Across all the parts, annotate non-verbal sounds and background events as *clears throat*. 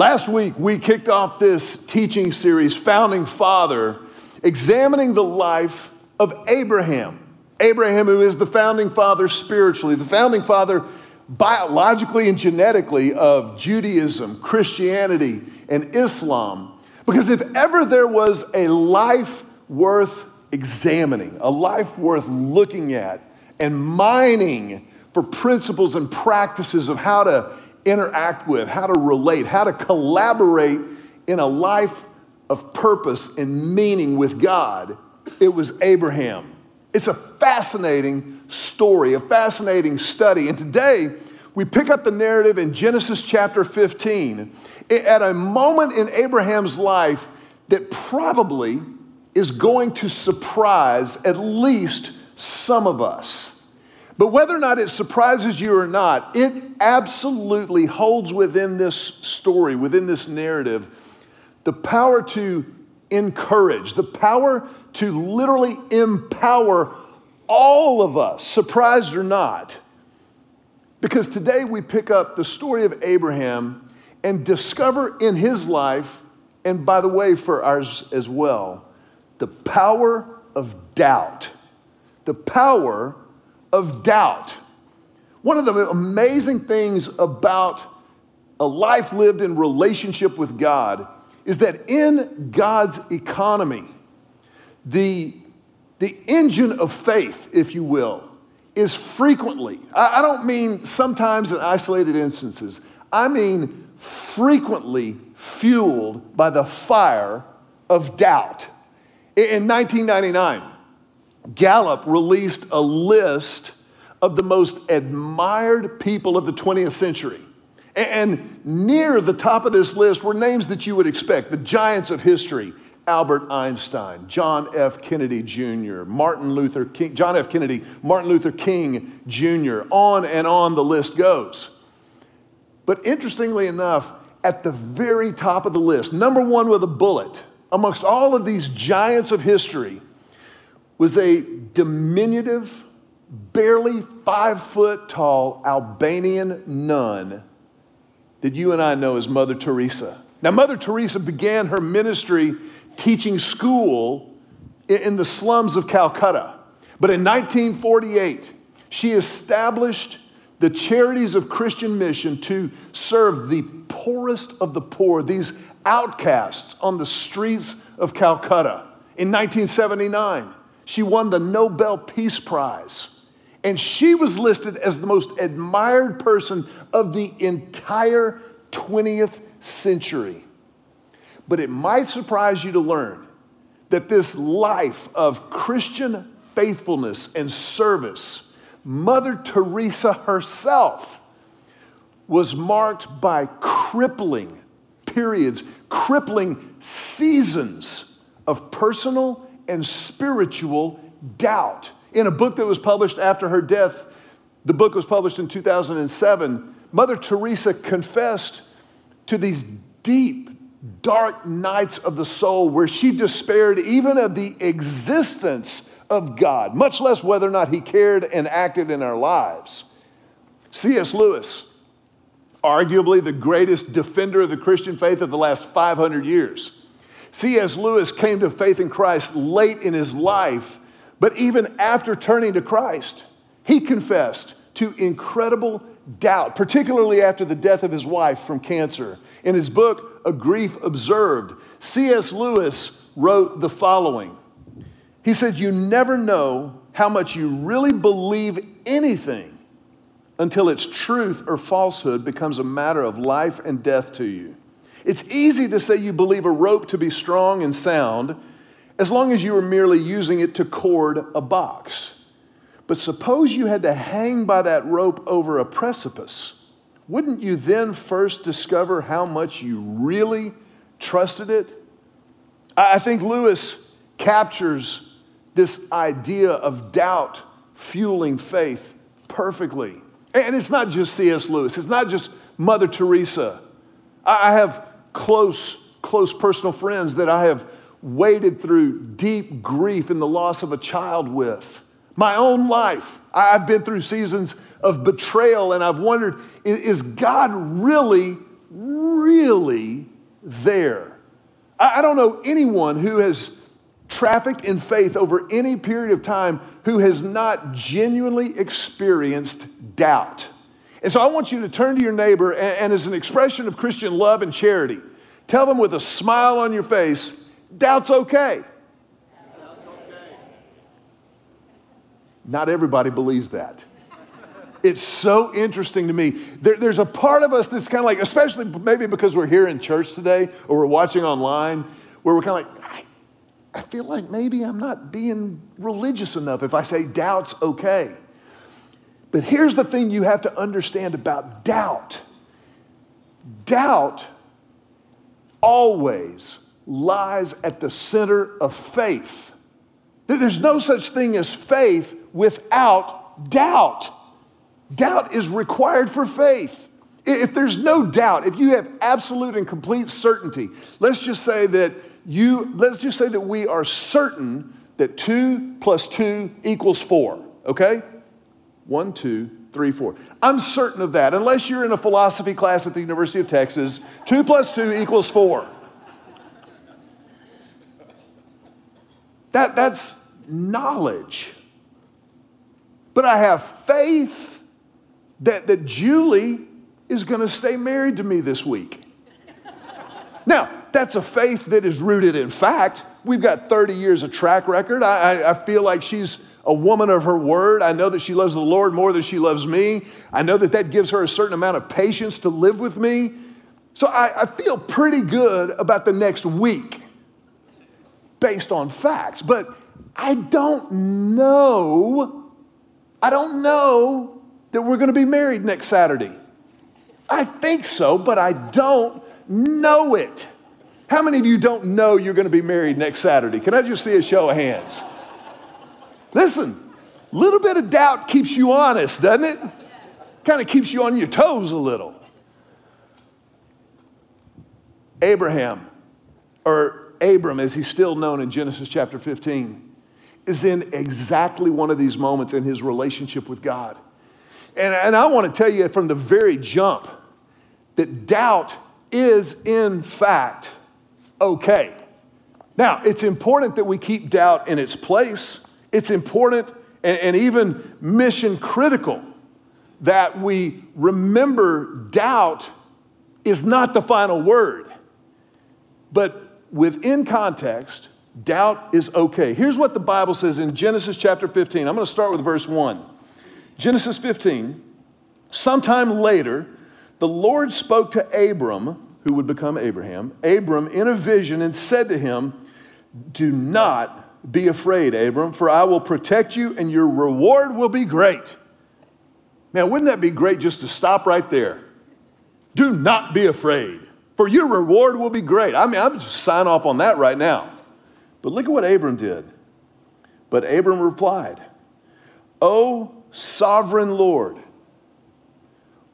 Last week, we kicked off this teaching series, Founding Father, examining the life of Abraham. Abraham, who is the founding father spiritually, the founding father biologically and genetically of Judaism, Christianity, and Islam. Because if ever there was a life worth examining, a life worth looking at, and mining for principles and practices of how to interact with, how to relate, how to collaborate in a life of purpose and meaning with God, it was Abraham. It's a fascinating story, a fascinating study. And today, we pick up the narrative in Genesis chapter 15 at a moment in Abraham's life that probably is going to surprise at least some of us. But whether or not it surprises you or not, it absolutely holds within this story, within this narrative, the power to encourage, the power to literally empower all of us, surprised or not. Because today we pick up the story of Abraham and discover in his life, and by the way, for ours as well, the power of doubt. The power of doubt. One of the amazing things about a life lived in relationship with God is that in God's economy, the, the engine of faith, if you will, is frequently, I, I don't mean sometimes in isolated instances, I mean frequently fueled by the fire of doubt. In 1999, Gallup released a list of the most admired people of the 20th century. And near the top of this list were names that you would expect the giants of history Albert Einstein, John F. Kennedy Jr., Martin Luther King, John F. Kennedy, Martin Luther King Jr., on and on the list goes. But interestingly enough, at the very top of the list, number one with a bullet, amongst all of these giants of history, was a diminutive, barely five foot tall Albanian nun that you and I know as Mother Teresa. Now, Mother Teresa began her ministry teaching school in the slums of Calcutta. But in 1948, she established the charities of Christian mission to serve the poorest of the poor, these outcasts on the streets of Calcutta. In 1979, she won the Nobel Peace Prize. And she was listed as the most admired person of the entire 20th century. But it might surprise you to learn that this life of Christian faithfulness and service, Mother Teresa herself was marked by crippling periods, crippling seasons of personal and spiritual doubt. In a book that was published after her death, the book was published in 2007, Mother Teresa confessed to these deep, dark nights of the soul where she despaired even of the existence of God, much less whether or not He cared and acted in our lives. C.S. Lewis, arguably the greatest defender of the Christian faith of the last 500 years, C.S. Lewis came to faith in Christ late in his life, but even after turning to Christ, he confessed to incredible doubt, particularly after the death of his wife from cancer. In his book, A Grief Observed, C.S. Lewis wrote the following He said, You never know how much you really believe anything until its truth or falsehood becomes a matter of life and death to you. It's easy to say you believe a rope to be strong and sound as long as you are merely using it to cord a box. But suppose you had to hang by that rope over a precipice. Wouldn't you then first discover how much you really trusted it? I think Lewis captures this idea of doubt fueling faith perfectly. And it's not just C.S. Lewis, it's not just Mother Teresa. I have close, close personal friends that I have waded through deep grief in the loss of a child with. My own life, I've been through seasons of betrayal and I've wondered is God really really there. I, don't know anyone who has trafficked in faith over any period of time who has not genuinely experienced doubt. And so I want you to turn to your neighbor and, and, as an expression of Christian love and charity, tell them with a smile on your face, doubt's okay. Not everybody believes that. It's so interesting to me. There, there's a part of us that's kind of like, especially maybe because we're here in church today or we're watching online, where we're kind of like, I, I feel like maybe I'm not being religious enough if I say doubt's okay. But here's the thing you have to understand about doubt doubt always lies at the center of faith. There's no such thing as faith without doubt. Doubt is required for faith. If there's no doubt, if you have absolute and complete certainty, let's just say that you, let's just say that we are certain that two plus two equals four, okay? One, two, three, four. I'm certain of that. Unless you're in a philosophy class at the University of Texas, two plus two equals four. That, that's knowledge. But I have faith that, that Julie is going to stay married to me this week. now, that's a faith that is rooted in fact. We've got 30 years of track record. I, I, feel like she's a woman of her word. I know that she loves the Lord more than she loves me. I know that that gives her a certain amount of patience to live with me. So I, I feel pretty good about the next week based on facts. But I don't know, I don't know that we're going to be married next Saturday? I think so, but I don't know it. How many of you don't know you're going to be married next Saturday? Can I just see a show of hands? Listen, a little bit of doubt keeps you honest, doesn't it? Kind of keeps you on your toes a little. Abraham, or Abram as he's still known in Genesis chapter 15, is in exactly one of these moments in his relationship with God. And, and I want to tell you from the very jump that doubt is, in fact, okay. Now, it's important that we keep doubt in its place. It's important and, and even mission critical that we remember doubt is not the final word. But within context, doubt is okay. Here's what the Bible says in Genesis chapter 15. I'm going to start with verse 1. Genesis 15, sometime later, the Lord spoke to Abram, who would become Abraham, Abram in a vision and said to him, Do not be afraid, Abram, for I will protect you and your reward will be great. Man, wouldn't that be great just to stop right there? Do not be afraid, for your reward will be great. I mean, I'm just sign off on that right now. But look at what Abram did. But Abram replied, Oh, sovereign Lord,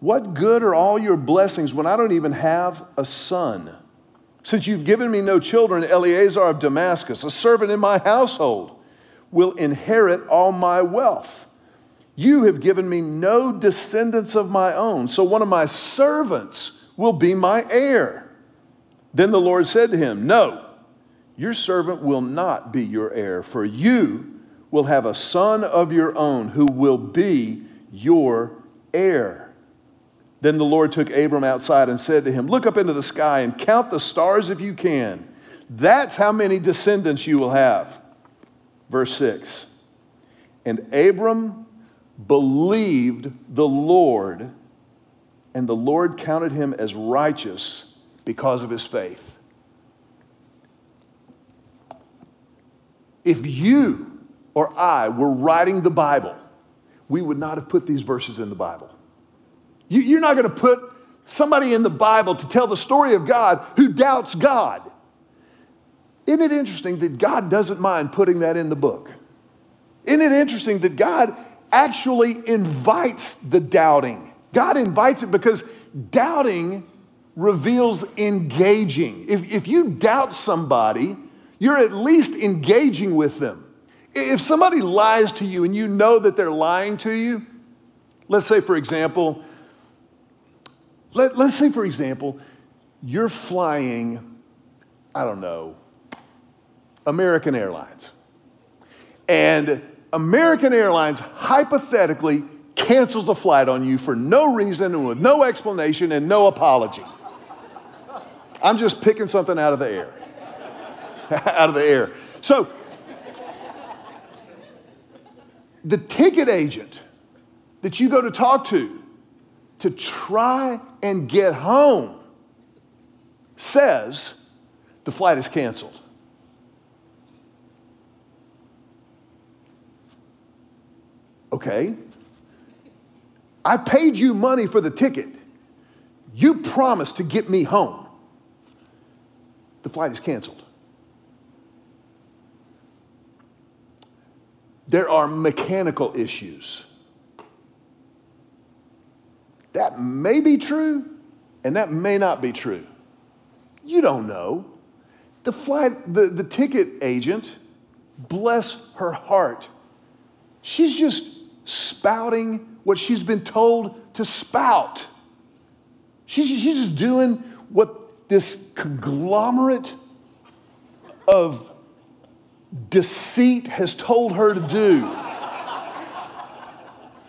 what good are all your blessings when I don't even have a son? Since you've given me no children, Eliezer of Damascus, a servant in my household, will inherit all my wealth. You have given me no descendants of my own, so one of my servants will be my heir. Then the Lord said to him, No, your servant will not be your heir, for you will have a son of your own who will be your heir. Then the Lord took Abram outside and said to him, Look up into the sky and count the stars if you can. That's how many descendants you will have. Verse 6 And Abram believed the Lord, and the Lord counted him as righteous because of his faith. If you or I were writing the Bible, we would not have put these verses in the Bible. You, are not going to put somebody in the Bible to tell the story of God who doubts God. Isn't it interesting that God doesn't mind putting that in the book? Isn't it interesting that God actually invites the doubting? God invites it because doubting reveals engaging. If, if you doubt somebody, you're at least engaging with them. If somebody lies to you and you know that they're lying to you, let's say, for example, Let, let's say, for example, you're flying, I don't know, American Airlines. And American Airlines hypothetically cancels a flight on you for no reason and with no explanation and no apology. I'm just picking something out of the air. *laughs* out of the air. So, the ticket agent that you go to talk to to try and get home says the flight is canceled. Okay. I paid you money for the ticket. You promised to get me home. The flight is canceled. There are mechanical issues. That may be true, and that may not be true. You don't know. The flight, the, the ticket agent, bless her heart, she's just spouting what she's been told to spout. She's, she's just doing what this conglomerate of deceit has told her to do.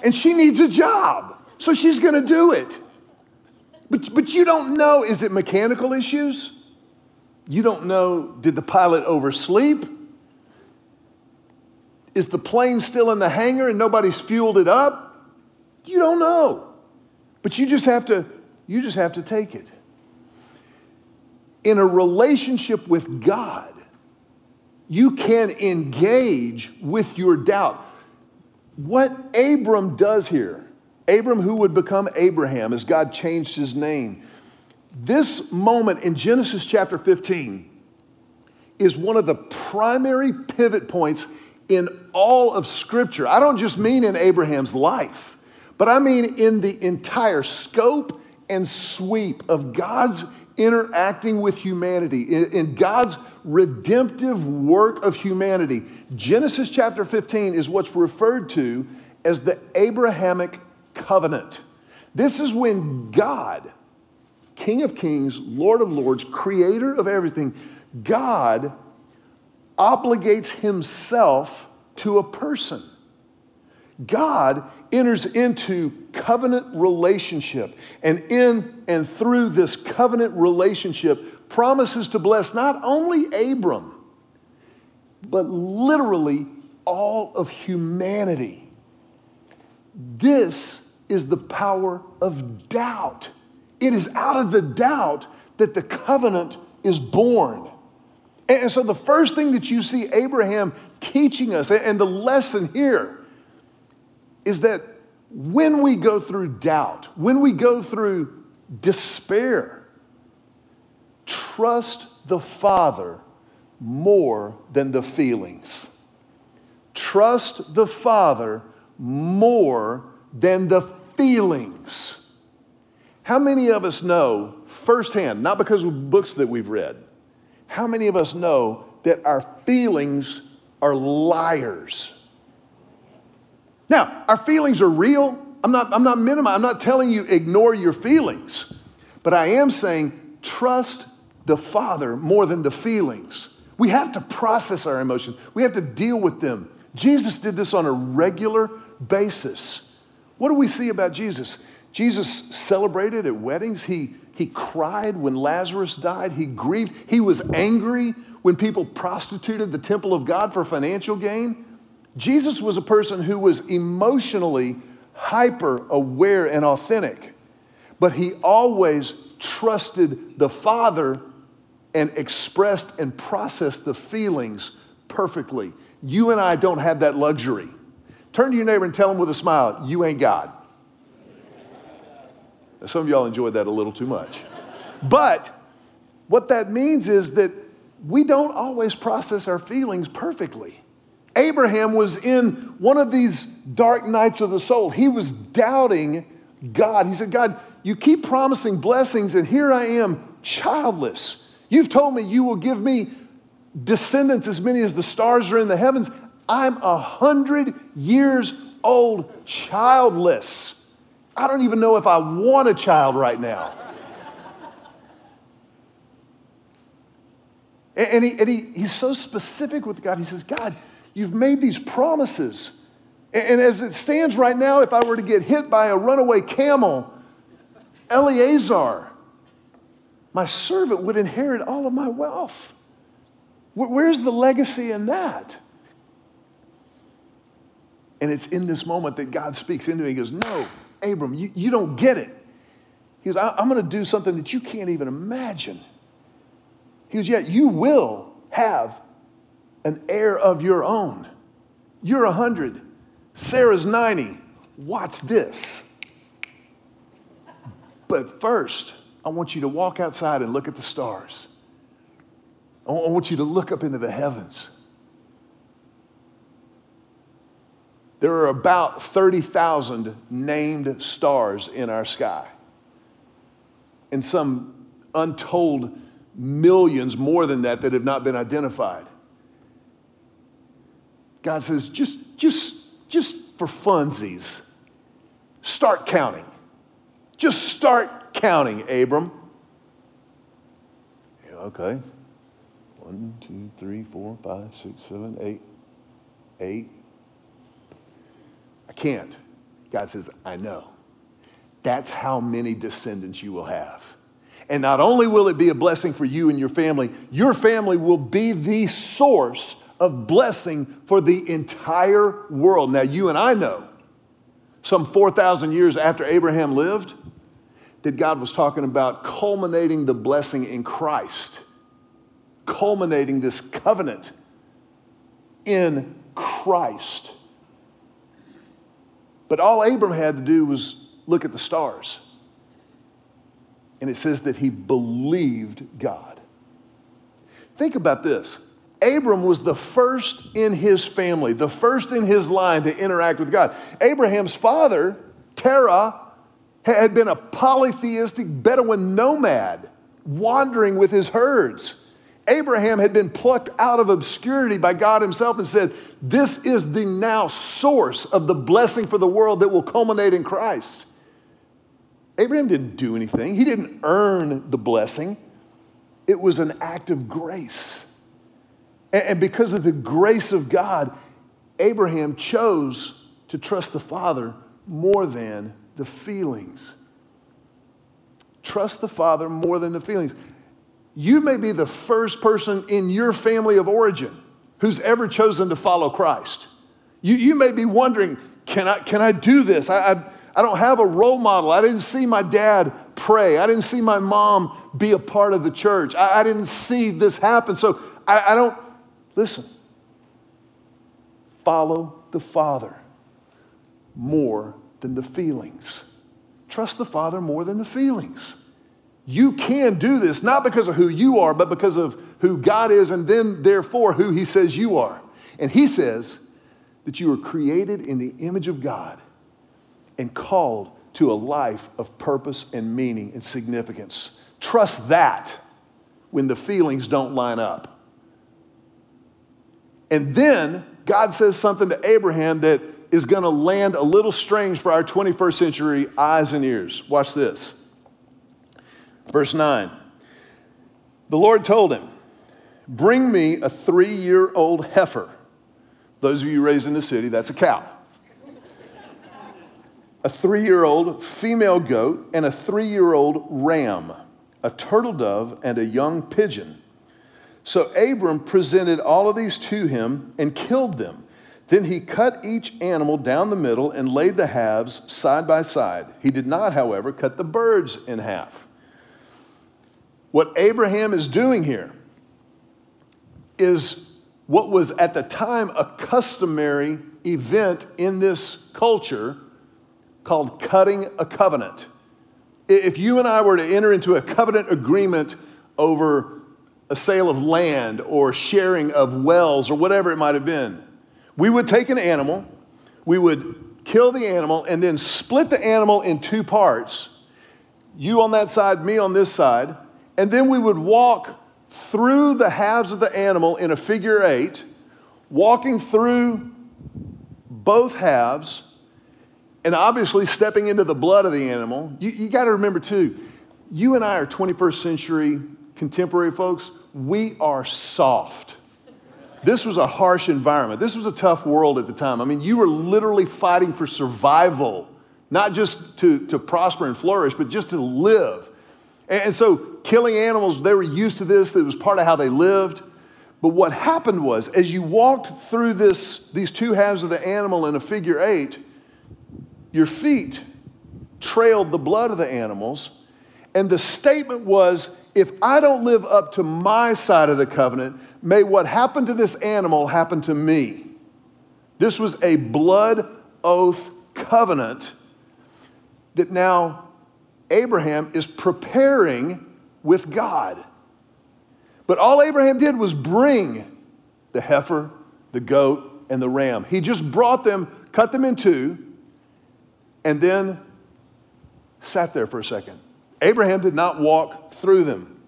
And she needs a job, so she's gonna do it. But, but you don't know is it mechanical issues? You don't know did the pilot oversleep? Is the plane still in the hangar and nobody's fueled it up? You don't know. But you just have to you just have to take it. In a relationship with God, you can engage with your doubt. What Abram does here, Abram, who would become Abraham as God changed his name, this moment in Genesis chapter 15 is one of the primary pivot points in all of Scripture. I don't just mean in Abraham's life, but I mean in the entire scope and sweep of God's interacting with humanity, in, God's redemptive work of humanity. Genesis chapter 15 is what's referred to as the Abrahamic covenant. This is when God, King of kings, Lord of lords, creator of everything, God obligates himself to a person. God enters into covenant relationship and in and through this covenant relationship promises to bless not only Abram but literally all of humanity. This is the power of doubt. It is out of the doubt that the covenant is born. And so, the first thing that you see Abraham teaching us, and the lesson here, is that when we go through doubt, when we go through despair, trust the Father more than the feelings. Trust the Father more than the feelings. How many of us know firsthand, not because of books that we've read, how many of us know that our feelings are liars? Now, our feelings are real. I'm not, I'm not minimizing, I'm not telling you ignore your feelings, but I am saying trust the Father more than the feelings. We have to process our emotions, we have to deal with them. Jesus did this on a regular basis. What do we see about Jesus? Jesus celebrated at weddings. He, he cried when Lazarus died. He grieved. He was angry when people prostituted the temple of God for financial gain. Jesus was a person who was emotionally hyper aware and authentic, but he always trusted the Father and expressed and processed the feelings perfectly. You and I don't have that luxury. Turn to your neighbor and tell him with a smile, You ain't God. Some of y'all enjoyed that a little too much. But what that means is that we don't always process our feelings perfectly. Abraham was in one of these dark nights of the soul. He was doubting God. He said, God, you keep promising blessings, and here I am, childless. You've told me you will give me descendants as many as the stars are in the heavens. I'm a hundred years old, childless. I don't even know if I want a child right now. and, he, and he, he's so specific with God. He says, God, you've made these promises. And as it stands right now, if I were to get hit by a runaway camel, Eliezer, my servant, would inherit all of my wealth. Where's the legacy in that? And it's in this moment that God speaks into me. He goes, No, Abram, you, you don't get it. He goes, I'm going to do something that you can't even imagine. He goes, Yeah, you will have an heir of your own. You're 100, Sarah's 90. Watch this. But first, I want you to walk outside and look at the stars. I want you to look up into the heavens. There are about 30,000 named stars in our sky, and some untold millions more than that that have not been identified. God says, just, just, just for funsies, start counting. Just start counting, Abram. Yeah, okay. One, two, three, four, five, six, seven, eight, eight, can't. God says, I know. That's how many descendants you will have. And not only will it be a blessing for you and your family, your family will be the source of blessing for the entire world. Now, you and I know, some 4,000 years after Abraham lived, that God was talking about culminating the blessing in Christ, culminating this covenant in Christ. But all Abram had to do was look at the stars. And it says that he believed God. Think about this. Abram was the first in his family, the first in his line to interact with God. Abraham's father, Terah, had been a polytheistic Bedouin nomad wandering with his herds. Abraham had been plucked out of obscurity by God Himself and said, This is the now source of the blessing for the world that will culminate in Christ. Abraham didn't do anything, he didn't earn the blessing. It was an act of grace. And because of the grace of God, Abraham chose to trust the Father more than the feelings. Trust the Father more than the feelings you may be the first person in your family of origin who's ever chosen to follow Christ. You, you may be wondering, can I, can I do this? I, I, I don't have a role model. I didn't see my dad pray. I didn't see my mom be a part of the church. I, I didn't see this happen. So I, I don't, listen, follow the Father more than the feelings. Trust the Father more than the feelings. You can do this, not because of who you are, but because of who God is, and then, therefore, who He says you are. And He says that you are created in the image of God and called to a life of purpose and meaning and significance. Trust that when the feelings don't line up. And then God says something to Abraham that is going to land a little strange for our 21st century eyes and ears. Watch this. Verse 9 The Lord told him, Bring me a three year old heifer. Those of you raised in the city, that's a cow. a three year old female goat and a three year old ram, a turtle dove, and a young pigeon. So Abram presented all of these to him and killed them. Then he cut each animal down the middle and laid the halves side by side. He did not, however, cut the birds in half. What Abraham is doing here is what was at the time a customary event in this culture called cutting a covenant. If you and I were to enter into a covenant agreement over a sale of land or sharing of wells or whatever it might have been, we would take an animal, we would kill the animal, and then split the animal in two parts you on that side, me on this side and then we would walk through the halves of the animal in a figure eight, walking through both halves. and obviously stepping into the blood of the animal. You, you got to remember, too, you and I are 21st century contemporary folks. We are soft. This was a harsh environment. This was a tough world at the time. I mean, you were literally fighting for survival, not just to, to prosper and flourish, but just to live. And, so, killing animals, they were used to this, it was part of how they lived. But what happened was, as you walked through this, these two halves of the animal in a figure eight, your feet trailed the blood of the animals. And the statement was if I don't live up to my side of the covenant, may what happened to this animal happen to me. This was a blood oath covenant that now Abraham is preparing with God. But all Abraham did was bring the heifer, the goat, and the ram. He just brought them, cut them in two, and then sat there for a second. Abraham did not walk through them.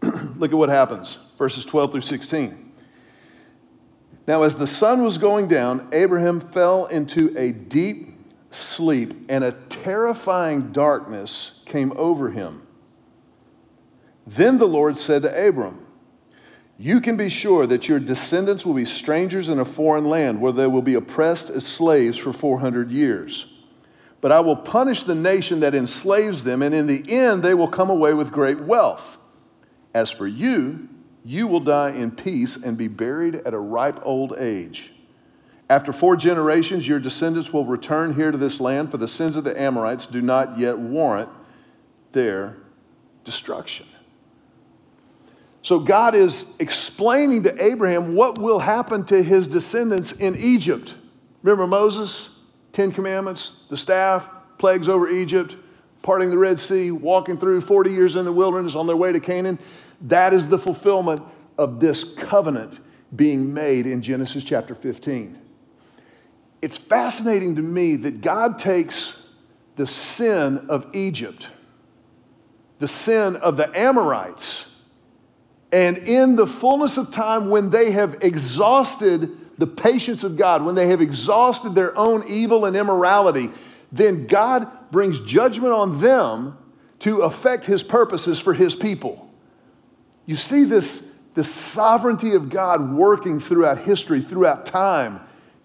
*clears throat* Look at what happens, verses 12 through 16. Now, as the sun was going down, Abraham fell into a deep sleep, and a terrifying darkness came over him. Then the Lord said to Abram, You can be sure that your descendants will be strangers in a foreign land where they will be oppressed as slaves for 400 years. But I will punish the nation that enslaves them, and in the end they will come away with great wealth. As for you, you will die in peace and be buried at a ripe old age. After four generations, your descendants will return here to this land, for the sins of the Amorites do not yet warrant their destruction. So God is explaining to Abraham what will happen to his descendants in Egypt. Remember Moses? Ten Commandments, the staff, plagues over Egypt, parting the Red Sea, walking through 40 years in the wilderness on their way to Canaan. That is the fulfillment of this covenant being made in Genesis chapter 15 it's fascinating to me that God takes the sin of Egypt, the sin of the Amorites, and in the fullness of time, when they have exhausted the patience of God, when they have exhausted their own evil and immorality, then God brings judgment on them to affect his purposes for his people. You see this, this sovereignty of God working throughout history, throughout time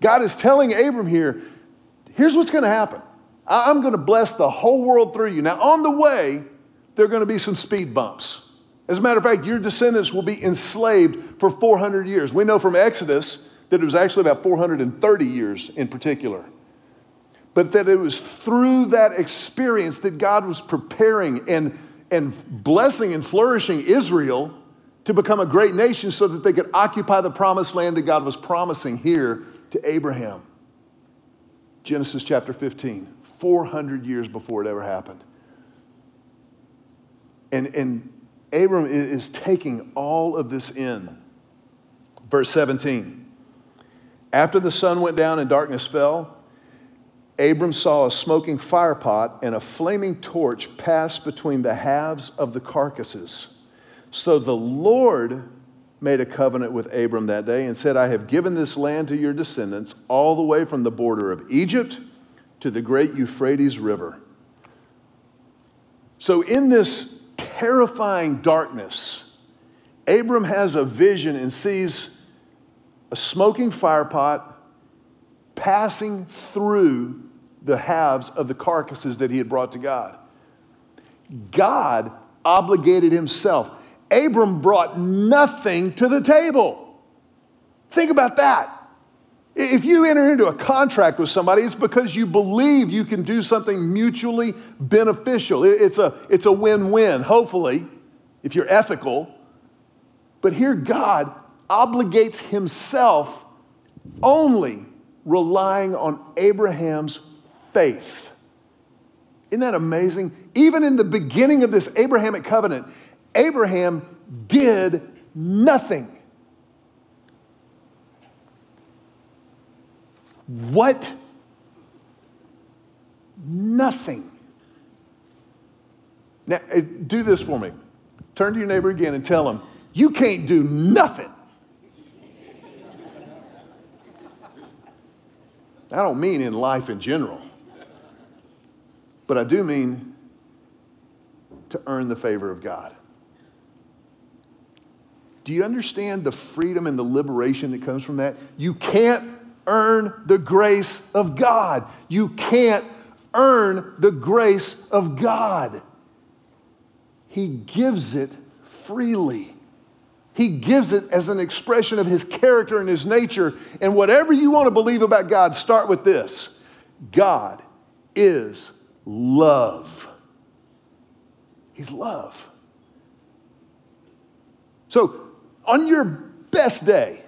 God is telling Abram here, here's what's going to happen. I'm going to bless the whole world through you. Now, on the way, there are going to be some speed bumps. As a matter of fact, your descendants will be enslaved for 400 years. We know from Exodus that it was actually about 430 years in particular. But that it was through that experience that God was preparing and, and blessing and flourishing Israel to become a great nation so that they could occupy the promised land that God was promising here to Abraham. Genesis chapter 15, 400 years before it ever happened. And, and Abram is taking all of this in. Verse 17 After the sun went down and darkness fell, Abram saw a smoking firepot and a flaming torch pass between the halves of the carcasses. So the Lord made a covenant with Abram that day and said, I have given this land to your descendants all the way from the border of Egypt to the great Euphrates River. So, in this terrifying darkness, Abram has a vision and sees a smoking firepot passing through the halves of the carcasses that he had brought to God. God obligated himself Abram brought nothing to the table. Think about that. If you enter into a contract with somebody, it's because you believe you can do something mutually beneficial. It's a, it's a win win, hopefully, if you're ethical. But here, God obligates himself only relying on Abraham's faith. Isn't that amazing? Even in the beginning of this Abrahamic covenant, Abraham did nothing. What? Nothing. Now, eh, do this for me. Turn to your neighbor again and tell him, You can't do nothing. I don't mean in life in general, but I do mean to earn the favor of God. Do you understand the freedom and the liberation that comes from that? You can't earn the grace of God. You can't earn the grace of God. He gives it freely. He gives it as an expression of his character and his nature. And whatever you want to believe about God, start with this God is love. He's love. So on your best day,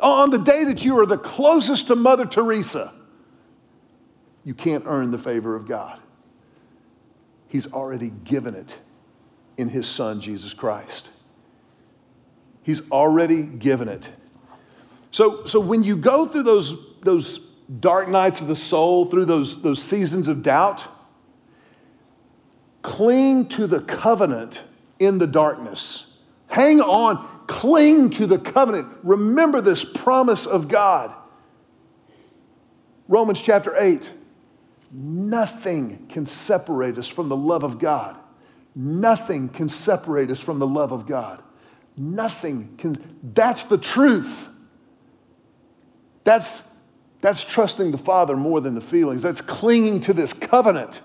on the day that you are the closest to Mother Teresa, you can't earn the favor of God. He's already given it in His Son, Jesus Christ. He's already given it. So, so when you go through those, those dark nights of the soul, through those, those seasons of doubt, cling to the covenant in the darkness Hang on, cling to the covenant. Remember this promise of God. Romans chapter 8 nothing can separate us from the love of God. Nothing can separate us from the love of God. Nothing can, that's the truth. That's, that's trusting the Father more than the feelings. That's clinging to this covenant.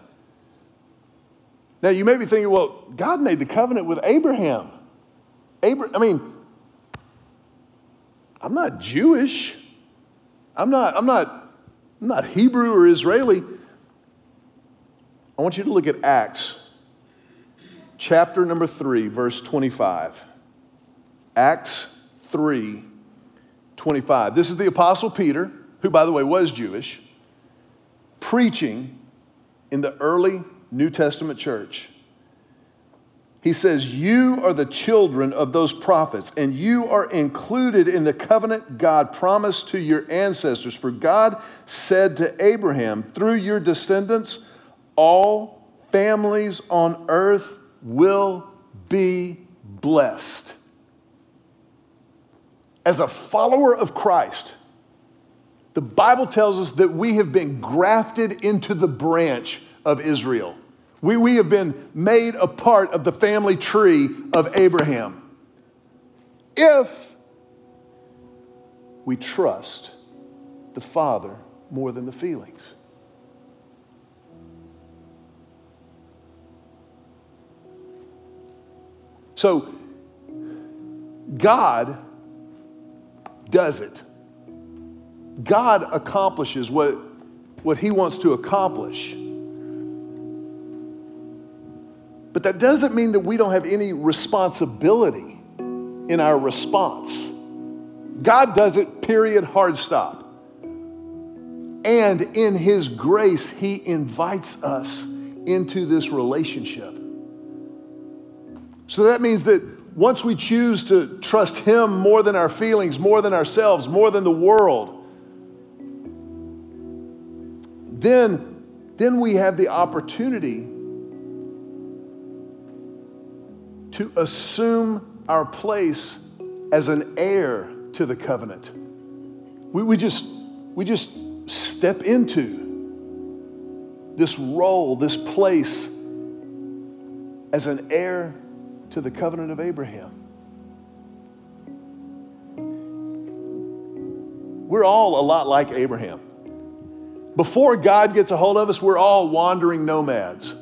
Now, you may be thinking, well, God made the covenant with Abraham. Abraham, I mean, I'm not Jewish. I'm not, I'm not, I'm not Hebrew or Israeli. I want you to look at Acts chapter number 3, verse 25. Acts 3, 25. This is the Apostle Peter, who, by the way, was Jewish, preaching in the early New Testament church. He says, You are the children of those prophets, and you are included in the covenant God promised to your ancestors. For God said to Abraham, Through your descendants, all families on earth will be blessed. As a follower of Christ, the Bible tells us that we have been grafted into the branch of Israel. We, we have been made a part of the family tree of Abraham. If we trust the Father more than the feelings. So, God does it. God accomplishes what, what He wants to accomplish. But that doesn't mean that we don't have any responsibility in our response. God does it, period, hard stop. And in His grace, He invites us into this relationship. So that means that once we choose to trust Him more than our feelings, more than ourselves, more than the world, then, then we have the opportunity to assume our place as an heir to the covenant. We, we, just, we just step into this role, this place as an heir to the covenant of Abraham. We're all a lot like Abraham. Before God gets a hold of us, we're all wandering nomads.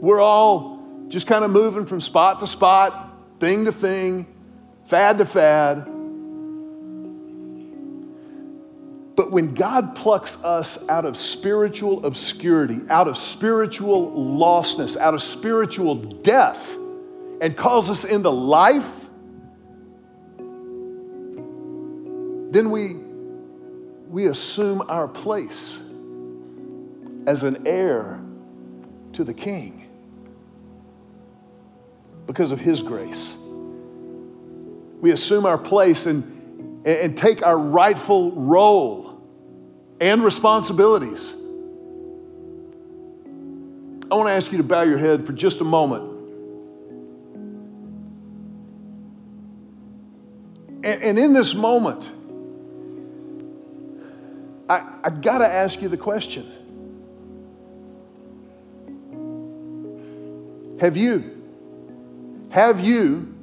We're all just kind of moving from spot to spot, thing to thing, fad to fad. But when God plucks us out of spiritual obscurity, out of spiritual lostness, out of spiritual death, and calls us into life, then we, we assume our place as an heir to the king because of His grace. We assume our place and, and take our rightful role and responsibilities. I want to ask you to bow your head for just a moment. And, and in this moment, I got to ask you the question Have you, have you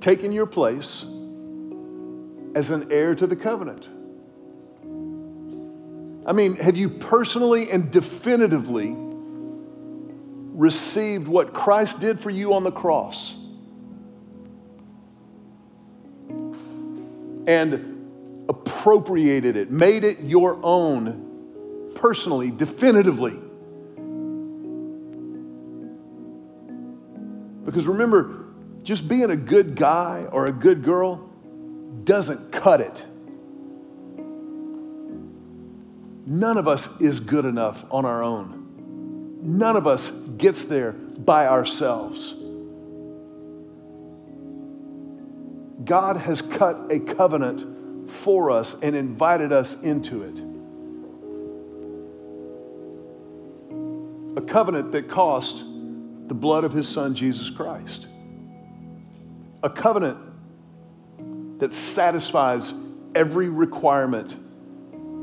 taken your place as an heir to the covenant? I mean, have you personally and definitively received what Christ did for you on the cross? And appropriated it, made it your own personally, definitively. Because remember, just being a good guy or a good girl doesn't cut it. None of us is good enough on our own. None of us gets there by ourselves. God has cut a covenant for us and invited us into it. A covenant that cost the blood of his son, Jesus Christ. A covenant that satisfies every requirement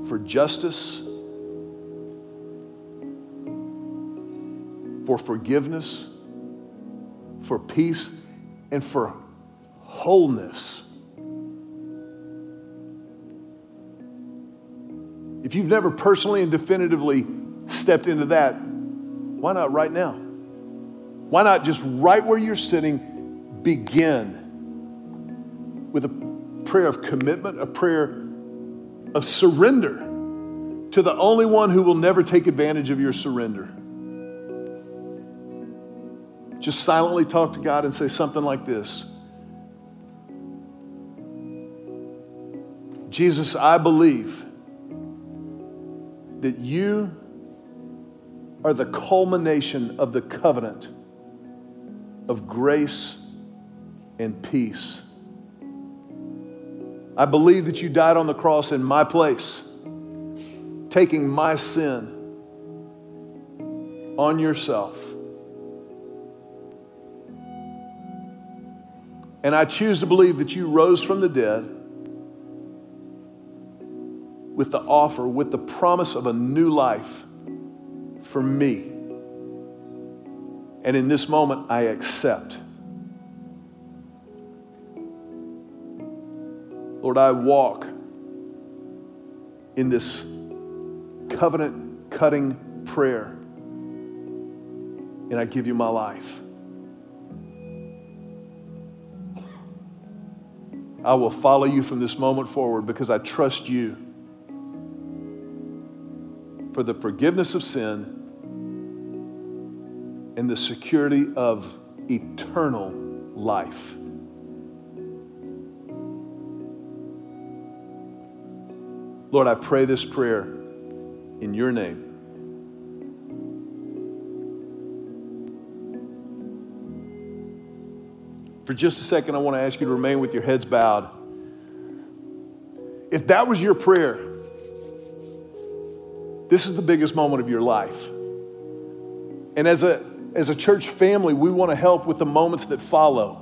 for justice, for forgiveness, for peace, and for wholeness. If you've never personally and definitively stepped into that, why not right now? Why not just right where you're sitting, begin with a prayer of commitment, a prayer of surrender to the only one who will never take advantage of your surrender. Just silently talk to God and say something like this Jesus, I believe that you are the culmination of the covenant of grace and peace. I believe that you died on the cross in my place, taking my sin on yourself. And I choose to believe that you rose from the dead with the offer, with the promise of a new life for me. And in this moment, I accept. Lord, I walk in this covenant cutting prayer, and I give you my life. I will follow you from this moment forward because I trust you for the forgiveness of sin and the security of eternal life. Lord, I pray this prayer in your name. For just a second, I want to ask you to remain with your heads bowed. If that was your prayer, this is the biggest moment of your life. And as a, as a church family, we want to help with the moments that follow.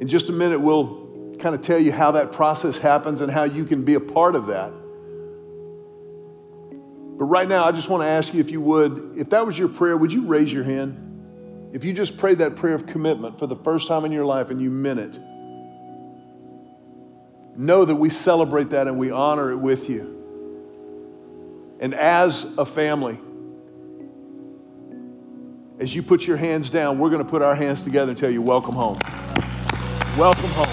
In just a minute, we'll kind of tell you how that process happens and how you can be a part of that. But right now, I just want to ask you if you would, if that was your prayer, would you raise your hand? If you just prayed that prayer of commitment for the first time in your life and you meant it, know that we celebrate that and we honor it with you. And as a family, as you put your hands down, we're going to put our hands together and tell you, Welcome home. Welcome home.